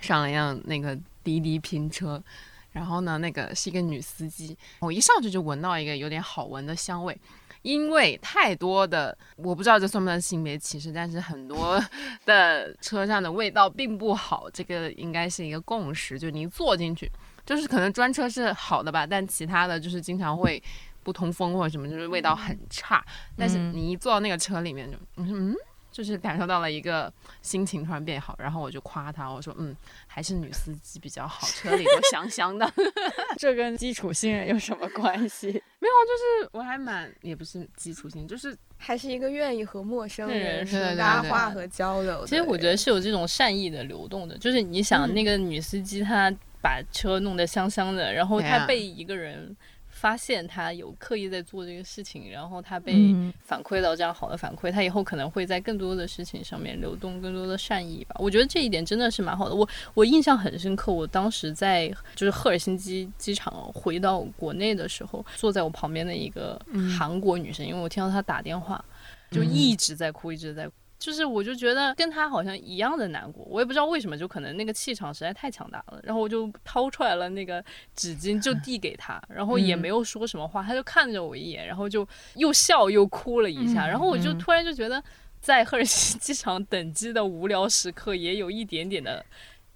上了一辆那个滴滴拼车，然后呢，那个是一个女司机，我一上去就闻到一个有点好闻的香味。因为太多的，我不知道这算不算性别歧视，但是很多的车上的味道并不好，这个应该是一个共识。就你一坐进去，就是可能专车是好的吧，但其他的就是经常会不通风或者什么，就是味道很差。但是嗯你一坐到那个车里面就，嗯，就是感受到了一个心情突然变好，然后我就夸他，我说嗯，还是女司机比较好，车里都香香的。[LAUGHS] 这跟基础信任有什么关系？[LAUGHS] 没有，就是我还蛮也不是基础性，就是还是一个愿意和陌生人对对搭话和交流。其实我觉得是有这种善意的流动的，就是你想嗯那个女司机她把车弄得香香的，然后她被一个人发现他有刻意在做这个事情，然后他被嗯反馈到这样好的反馈，他以后可能会在更多的事情上面流动更多的善意吧。我觉得这一点真的是蛮好的。我我印象很深刻，我当时在就是赫尔辛基机场回到国内的时候，坐在我旁边的一个韩国女生，因为我听到她打电话，就一直在哭，一直在哭。就是我就觉得跟他好像一样的难过，我也不知道为什么，就可能那个气场实在太强大了。然后我就掏出来了那个纸巾，就递给他，然后也嗯没有说什么话，他就看着我一眼，然后就又笑又哭了一下。然后我就嗯突然就觉得，在赫尔辛机场等机的无聊时刻，也有一点点的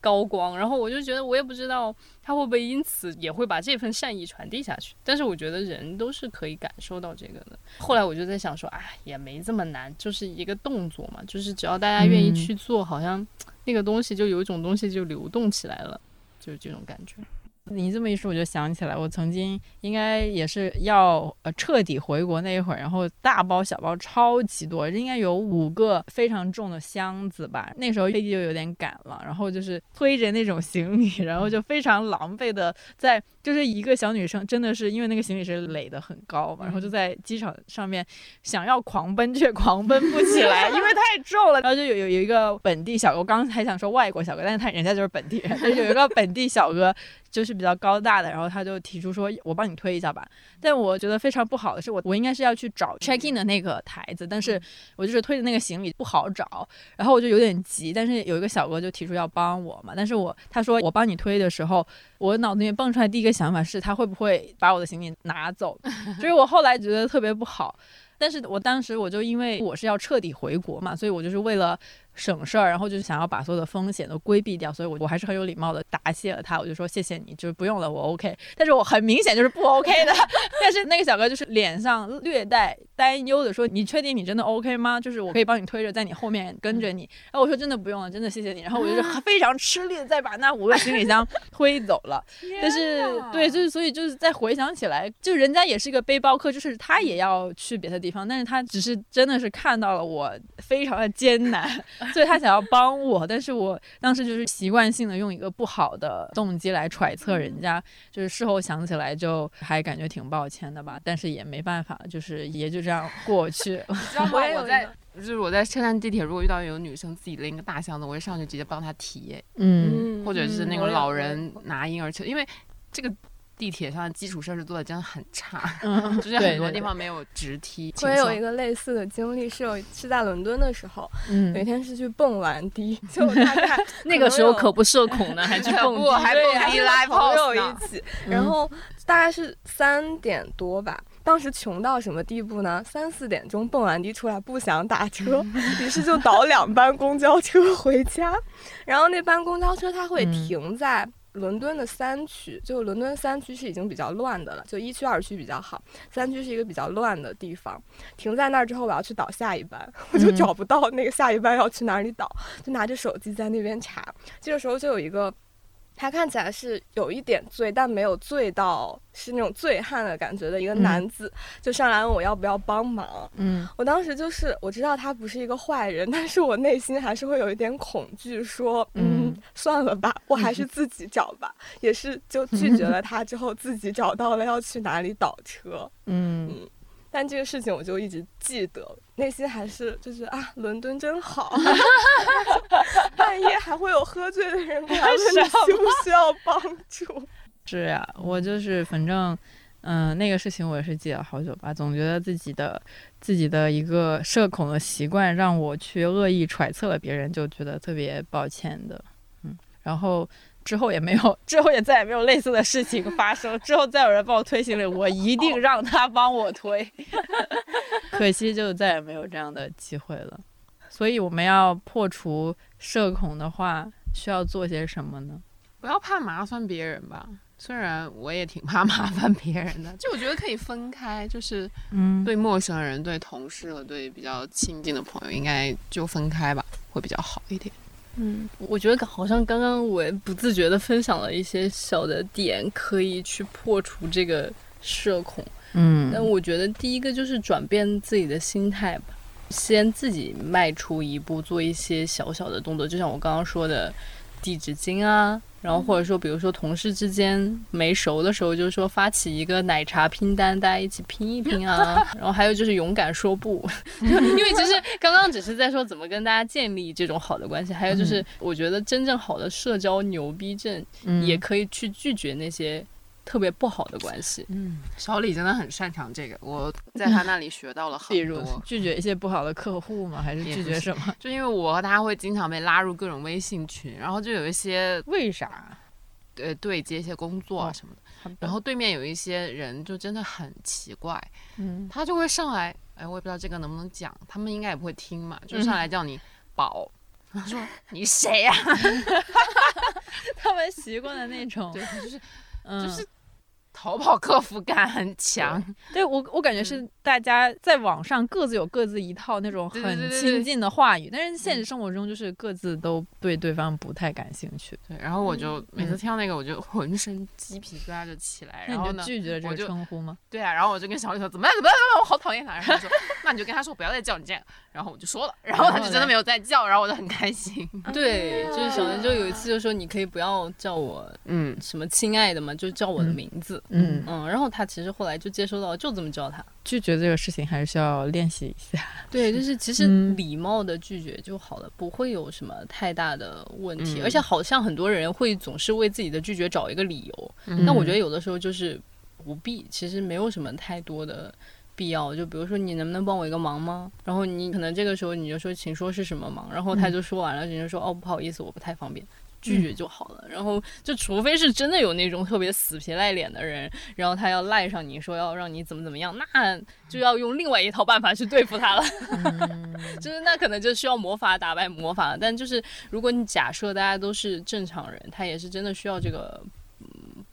高光。然后我就觉得，我也不知道他会不会因此也会把这份善意传递下去。但是我觉得人都是可以感受到这个的。后来我就在想说，哎，也没这么难，就是一个动作嘛，就是只要大家愿意嗯去做，好像那个东西就有一种东西就流动起来了，就是这种感觉。你这么一说，我就想起来，我曾经应该也是要呃彻底回国那一会儿，然后大包小包超级多，应该有五个非常重的箱子吧。那时候飞机就有点赶了，然后就是推着那种行李，然后就非常狼狈的在，就是一个小女生，真的是因为那个行李是垒得很高嘛，然后就在机场上面想要狂奔却狂奔不起来，因为太重了。[LAUGHS] 然后就有有有一个本地小哥，我刚才还想说外国小哥，但是他人家就是本地人，就有一个本地小哥。就是比较高大的，然后他就提出说，我帮你推一下吧。但我觉得非常不好的是我，我应该是要去找 check in 的那个台子，但是我就是推的那个行李不好找，然后我就有点急。但是有一个小哥就提出要帮我嘛，但是我他说我帮你推的时候，我脑子里面蹦出来第一个想法是他会不会把我的行李拿走，所 [LAUGHS] 以我后来觉得特别不好。但是我当时我就因为我是要彻底回国嘛，所以我就是为了省事儿，然后就是想要把所有的风险都规避掉，所以我我还是很有礼貌的答谢了他，我就说谢谢你，就是不用了，我 OK。但是我很明显就是不 OK 的，[LAUGHS] 但是那个小哥就是脸上略带担忧的说：“你确定你真的 OK 吗？就是我可以帮你推着，在你后面跟着你。”然后我说：“真的不用了，真的谢谢你。”然后我就是非常吃力的再把那五个行李箱推走了。[LAUGHS] 但是对，就是所以就是再回想起来，就人家也是一个背包客，就是他也要去别的地方，但是他只是真的是看到了我非常的艰难，[LAUGHS] 所以他想要帮我，但是我当时就是习惯性的用一个不好的动机来揣测人家，就是事后想起来就还感觉挺抱歉的吧，但是也没办法，就是也就这样过去。你知道吗？我在就是我在车站地铁，如果遇到有女生自己拎个大箱子，我会上去直接帮她提，嗯，或者是那种老人拿婴儿车，因为这个地铁上的基础设施做的真的很差，嗯 [LAUGHS] 就是很多地方没有直梯。我也有一个类似的经历，是有是在伦敦的时候，嗯有一天是去蹦完迪，就大概 [LAUGHS] 那个时候可不社恐呢，还去蹦迪不还蹦迪拉朋友一起，然后大概是三点多吧。当时穷到什么地步呢？三四点钟蹦完迪出来，不想打车，于是就倒两班公交车回家。然后那班公交车它会嗯停在伦敦的三区，就伦敦三区是已经比较乱的了，就一区、二区比较好，三区是一个比较乱的地方。停在那儿之后，我要去倒下一班，[LAUGHS] 我就嗯找不到那个下一班要去哪里倒，就拿着手机在那边查。这个时候就有一个他看起来是有一点醉，但没有醉到是那种醉汉的感觉的一个嗯男子，就上来问我要不要帮忙。嗯我当时就是我知道他不是一个坏人，但是我内心还是会有一点恐惧，说嗯嗯算了吧，我还是自己找吧。也是就拒绝了他之后，自己找到了要去哪里倒车。嗯，但这个事情我就一直记得，内心还是就是啊，伦敦真好，[LAUGHS] 半夜还会有喝醉的人过来问你需不需要帮助。[LAUGHS] 是呀，我就是反正。嗯，那个事情我也是记了好久吧，总觉得自己的自己的一个社恐的习惯让我去恶意揣测了别人，就觉得特别抱歉的。嗯，然后之后也没有，之后也再也没有类似的事情发生。之后再有人帮我推行李，我一定让他帮我推。[LAUGHS] 可惜就再也没有这样的机会了。所以我们要破除社恐的话，需要做些什么呢？不要怕麻烦别人吧。虽然我也挺怕麻烦别人的，就我觉得可以分开，就是 [LAUGHS] 嗯，对陌生人、对同事和对比较亲近的朋友，应该就分开吧，会比较好一点。嗯，我觉得好像刚刚我也不自觉的分享了一些小的点，可以去破除这个社恐。嗯，但我觉得第一个就是转变自己的心态吧，先自己迈出一步，做一些小小的动作，就像我刚刚说的，递纸巾啊，然后或者说比如说同事之间没熟的时候，就是说发起一个奶茶拼单，大家一起拼一拼啊，[LAUGHS] 然后还有就是勇敢说不，[LAUGHS] 因为其实刚刚只是在说怎么跟大家建立这种好的关系，还有就是我觉得真正好的社交牛逼症嗯。也可以去拒绝那些特别不好的关系。嗯，小李真的很擅长这个，我 [LAUGHS] 在他那里学到了比如很多。拒绝一些不好的客户吗？还是拒绝什么？[LAUGHS] 就因为我和他会经常被拉入各种微信群，然后就有一些为啥？呃对接一些工作啊哦什么的，然后对面有一些人就真的很奇怪，嗯他就会上来，哎，我也不知道这个能不能讲，他们应该也不会听嘛，就上来叫你宝，[LAUGHS] 他说你谁呀、他们习惯的那种，对，就是嗯，就是淘宝客服感很强，[LAUGHS] 对我我感觉是大家在网上各自有各自一套那种很亲近的话语，但是现实生活中就是各自都对对方不太感兴趣，对，然后我就每次嗯。听到那个，我就 [LAUGHS] 浑身鸡皮疙瘩就起来，然后拒绝了这个称呼吗？对啊，然后我就跟小李说怎么样怎么样，怎么样我好讨厌他，然后他说 [LAUGHS] 那你就跟他说不要再叫你这样，然后我就说了，然后他就真的没有再叫，然后我就很开心，[LAUGHS] 对，就是小林就有一次就说你可以不要叫我嗯，什么亲爱的嘛，就叫我的嗯名字。嗯，嗯，然后他其实后来就接收到，就这么叫他。拒绝这个事情还是需要练习一下。对，就是其实嗯礼貌的拒绝就好了，不会有什么太大的问题。嗯而且好像很多人会总是为自己的拒绝找一个理由，嗯但我觉得有的时候就是不必，其实没有什么太多的必要。就比如说你能不能帮我一个忙吗？然后你可能这个时候你就说请说是什么忙，然后他嗯就说完了，你就说哦不好意思，我不太方便。拒绝就好了，然后就除非是真的有那种特别死皮赖脸的人，然后他要赖上你说要让你怎么怎么样，那就要用另外一套办法去对付他了。[LAUGHS] 就是那可能就需要魔法打败魔法了。但就是如果你假设大家都是正常人，他也是真的需要这个嗯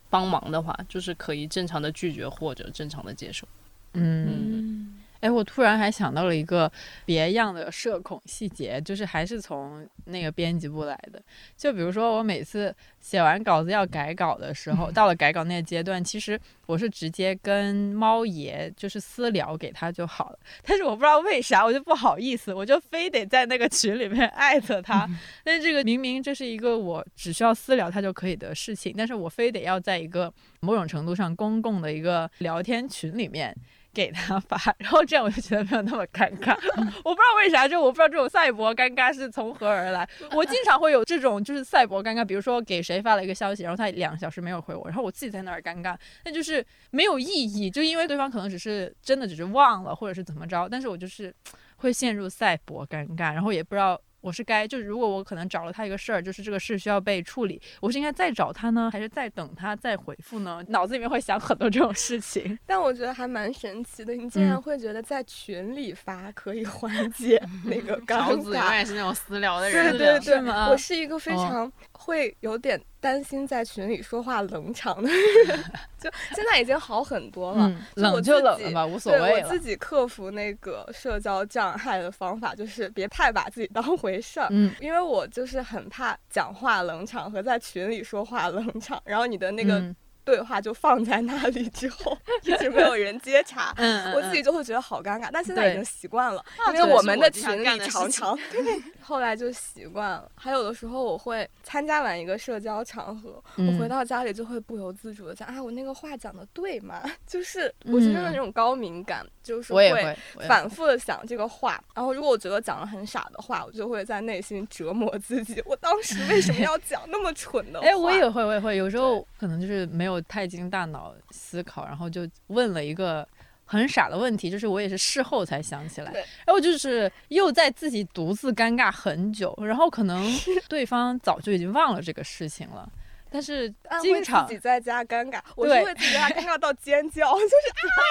帮忙的话，就是可以正常的拒绝或者正常的接受。嗯。嗯哎，我突然还想到了一个别样的社恐细节，就是还是从那个编辑部来的。就比如说，我每次写完稿子要改稿的时候，到了改稿那个阶段，其实我是直接跟猫爷就是私聊给他就好了。但是我不知道为啥，我就不好意思，我就非得在那个群里面艾特他。但是这个明明这是一个我只需要私聊他就可以的事情，但是我非得要在一个某种程度上公共的一个聊天群里面。给他发，然后这样我就觉得没有那么尴尬。[LAUGHS] 我不知道为啥，就我不知道这种赛博尴尬是从何而来。[LAUGHS] 我经常会有这种就是赛博尴尬，比如说给谁发了一个消息，然后他两个小时没有回我，然后我自己在那儿尴尬，那就是没有意义，就因为对方可能只是真的只是忘了，或者是怎么着，但是我就是会陷入赛博尴尬，然后也不知道。我是该就是如果我可能找了他一个事儿，就是这个事需要被处理，我是应该再找他呢，还是再等他再回复呢？[LAUGHS] 脑子里面会想很多这种事情。但我觉得还蛮神奇的，你竟然嗯会觉得在群里发可以缓解那个 [LAUGHS] 尴桃子永尬。远是那种私聊的对人，对对，是吗我是一个非哦常会有点担心在群里说话冷场的人，[LAUGHS] 就现在已经好很多了。冷就冷了吧，无所对谓我自。己克服那个社交障碍的方法，就是别太把自己当回事儿。嗯，因为我就是很怕讲话冷场和在群里说话冷场，然后你的那个嗯对话就放在那里之后，[LAUGHS] 一直没有人接茬，嗯，我自己就会觉得好尴尬。但现在已经习惯了，啊因为我们这也是我经群里常常 [LAUGHS] 对，后来就习惯了。还有的时候我会参加完一个社交场合，我回嗯到家里就会不由自主的想啊，我那个话讲的对吗？[LAUGHS] 就是我是真的嗯那种高敏感，就是会反复的想这个话，然后如果我觉得讲的很傻的话，我就会在内心折磨自己。我当时为什么要讲那么蠢的话？哎，我也会，我也会，有时候可能就是没有太经大脑思考，然后就问了一个很傻的问题，就是我也是事后才想起来，然后就是又在自己独自尴尬很久，然后可能对方早就已经忘了这个事情了，但是经常自己在家尴尬，我就会自己在家尴尬到尖叫，[LAUGHS] 就是啊，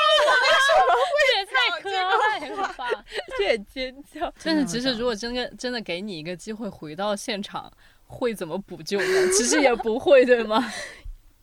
为什么会这也太 [LAUGHS] 可爱了吧！[LAUGHS] 这也尖叫，但是其实如果真的真的给你一个机会回到现场，会怎么补救呢？其实也不会，对吗？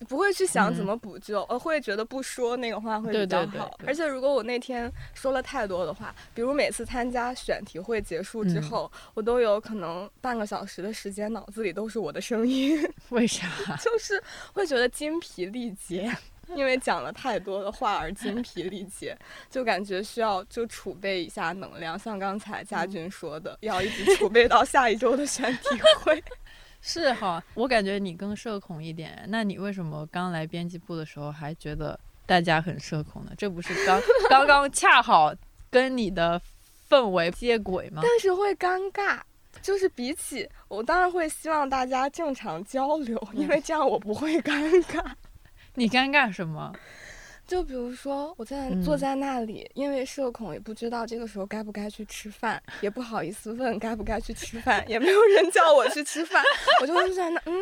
不会去想怎嗯么补救，而会觉得不说那个话会比较对对对好。而且如果我那天说了太多的话，比如每次参加选题会结束之嗯后，我都有可能半个小时的时间脑子里都是我的声音，[LAUGHS] 为啥？[LAUGHS] 就是会觉得精疲力竭。因为讲了太多的话而精疲力竭，就感觉需要就储备一下能量，像刚才佳俊说的，要一直储备到下一周的选题会。是哈，我感觉你更社恐一点。那你为什么刚来编辑部的时候还觉得大家很社恐呢？这不是刚刚刚恰好跟你的氛围接轨吗？但是会尴尬。就是比起我，当然会希望大家正常交流，因为这样我不会尴尬。[LAUGHS] 你尴尬什么？就比如说，我在嗯坐在那里，因为社恐，也不知道这个时候该不该去吃饭，也不好意思问该不该去吃饭，也没有人叫我去吃饭，我就会在那，嗯，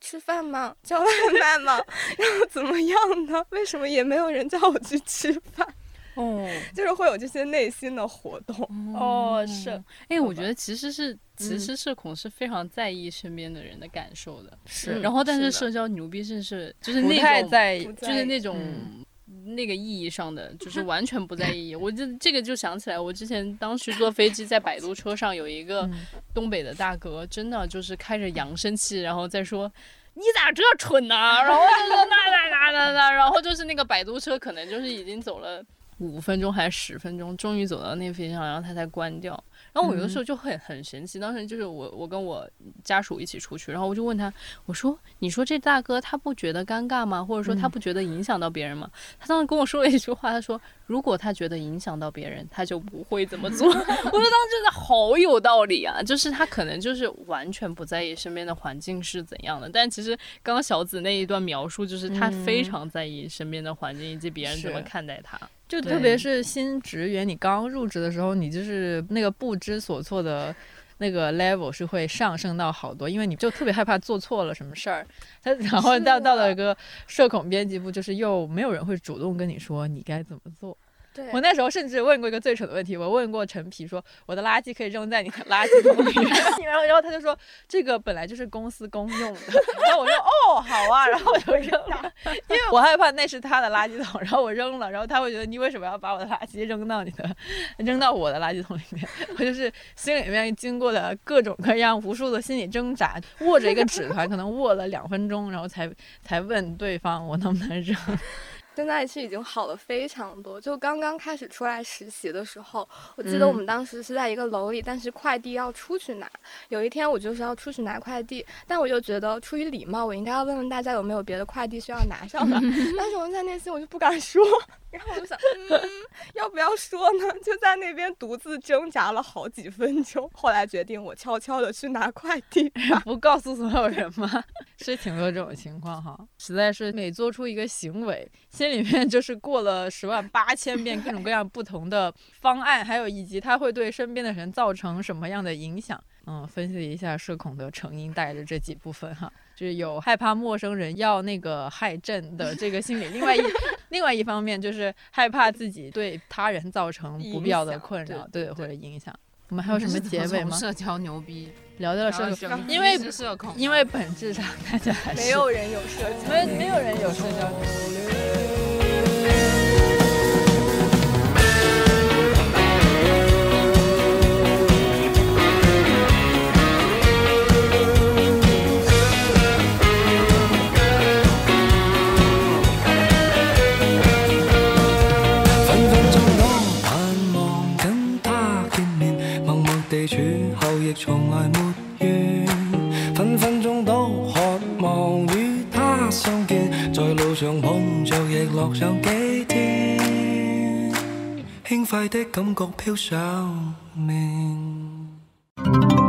吃饭吗？叫外卖吗？[LAUGHS] 然后怎么样呢？为什么也没有人叫我去吃饭？哦 [LAUGHS] 就是会有这些内心的活动。哦是哎，我觉得其实是其嗯实社恐是非常在意身边的人的感受的，是然后但是社交牛逼症是就是不那种太在意就是那种嗯那个意义上的，就是 [LAUGHS] 完全不在意义。我这这个就想起来，我之前当时坐飞机在摆渡车上，有一个嗯东北的大哥，真的就是开着扬声器，然后再说。你咋这蠢呢、然后就是那那那那那，然后就是那个摆渡车可能就是已经走了五分钟还是十分钟，终于走到那个飞机上，然后他才关掉。然后我有的时候就会很神奇，当时就是我我跟我家属一起出去，然后我就问他，我说你说这大哥他不觉得尴尬吗？或者说他嗯不觉得影响到别人吗？他当时跟我说了一句话，他说如果他觉得影响到别人，他就不会这么做。[LAUGHS] 我说当时真的好有道理啊，就是他可能就是完全不在意身边的环境是怎样的，但其实刚刚小紫那一段描述，就是他非嗯常在意身边的环境以及别人怎么看待他。就特别是新职员，你刚入职的时候，你就是那个不知所措的那个 level 是会上升到好多，因为你就特别害怕做错了什么事儿。他然后到到了一个社恐编辑部，就是又没有人会主动跟你说你该怎么做。我那时候甚至问过一个最蠢的问题，我问过陈皮说我的垃圾可以扔在你的垃圾桶里面，[LAUGHS] 然后然后他就说这个本来就是公司公用的，[LAUGHS] 然后我说哦好啊，然后我就扔了，因为我害怕那是他的垃圾桶，然后我扔了，然后他会觉得你为什么要把我的垃圾扔到你的 [LAUGHS] 扔到我的垃圾桶里面？我就是心里面经过了各种各样无数的心理挣扎，握着一个纸团，可能握了两分钟，然后才才问对方我能不能扔。现在是已经好了非常多。就刚刚开始出来实习的时候，我记得我们当时是在一个楼里，但是快递要出去拿。有一天我就是要出去拿快递，但我就觉得出于礼貌，我应该要问问大家有没有别的快递需要拿上的。[LAUGHS] 但是我在内心我就不敢说，然后我就想，嗯，要不要说呢？就在那边独自挣扎了好几分钟，后来决定我悄悄的去拿快递吧。[LAUGHS] 不告诉所有人吗？[LAUGHS] 是挺多这种情况哈，实在是每做出一个行为，心里面就是过了十万八千遍各种各样不同的方案，还有以及它会对身边的人造成什么样的影响。嗯，分析一下社恐的成因，带着这几部分哈，就是有害怕陌生人要那个害朕的这个心理，另外一 [LAUGHS] 另外一方面就是害怕自己对他人造成不必要的困扰，对或者影响。我们还有什么结尾吗？社交牛逼，聊到了社交，因为因为本质上大家还是没有人有社交，没没有人有社交牛逼。分分鐘都盼望跟他見面，默默地處後从来没怨。分分钟都渴望与他相见，在路上碰着亦乐上几天，轻快的感觉飘上面。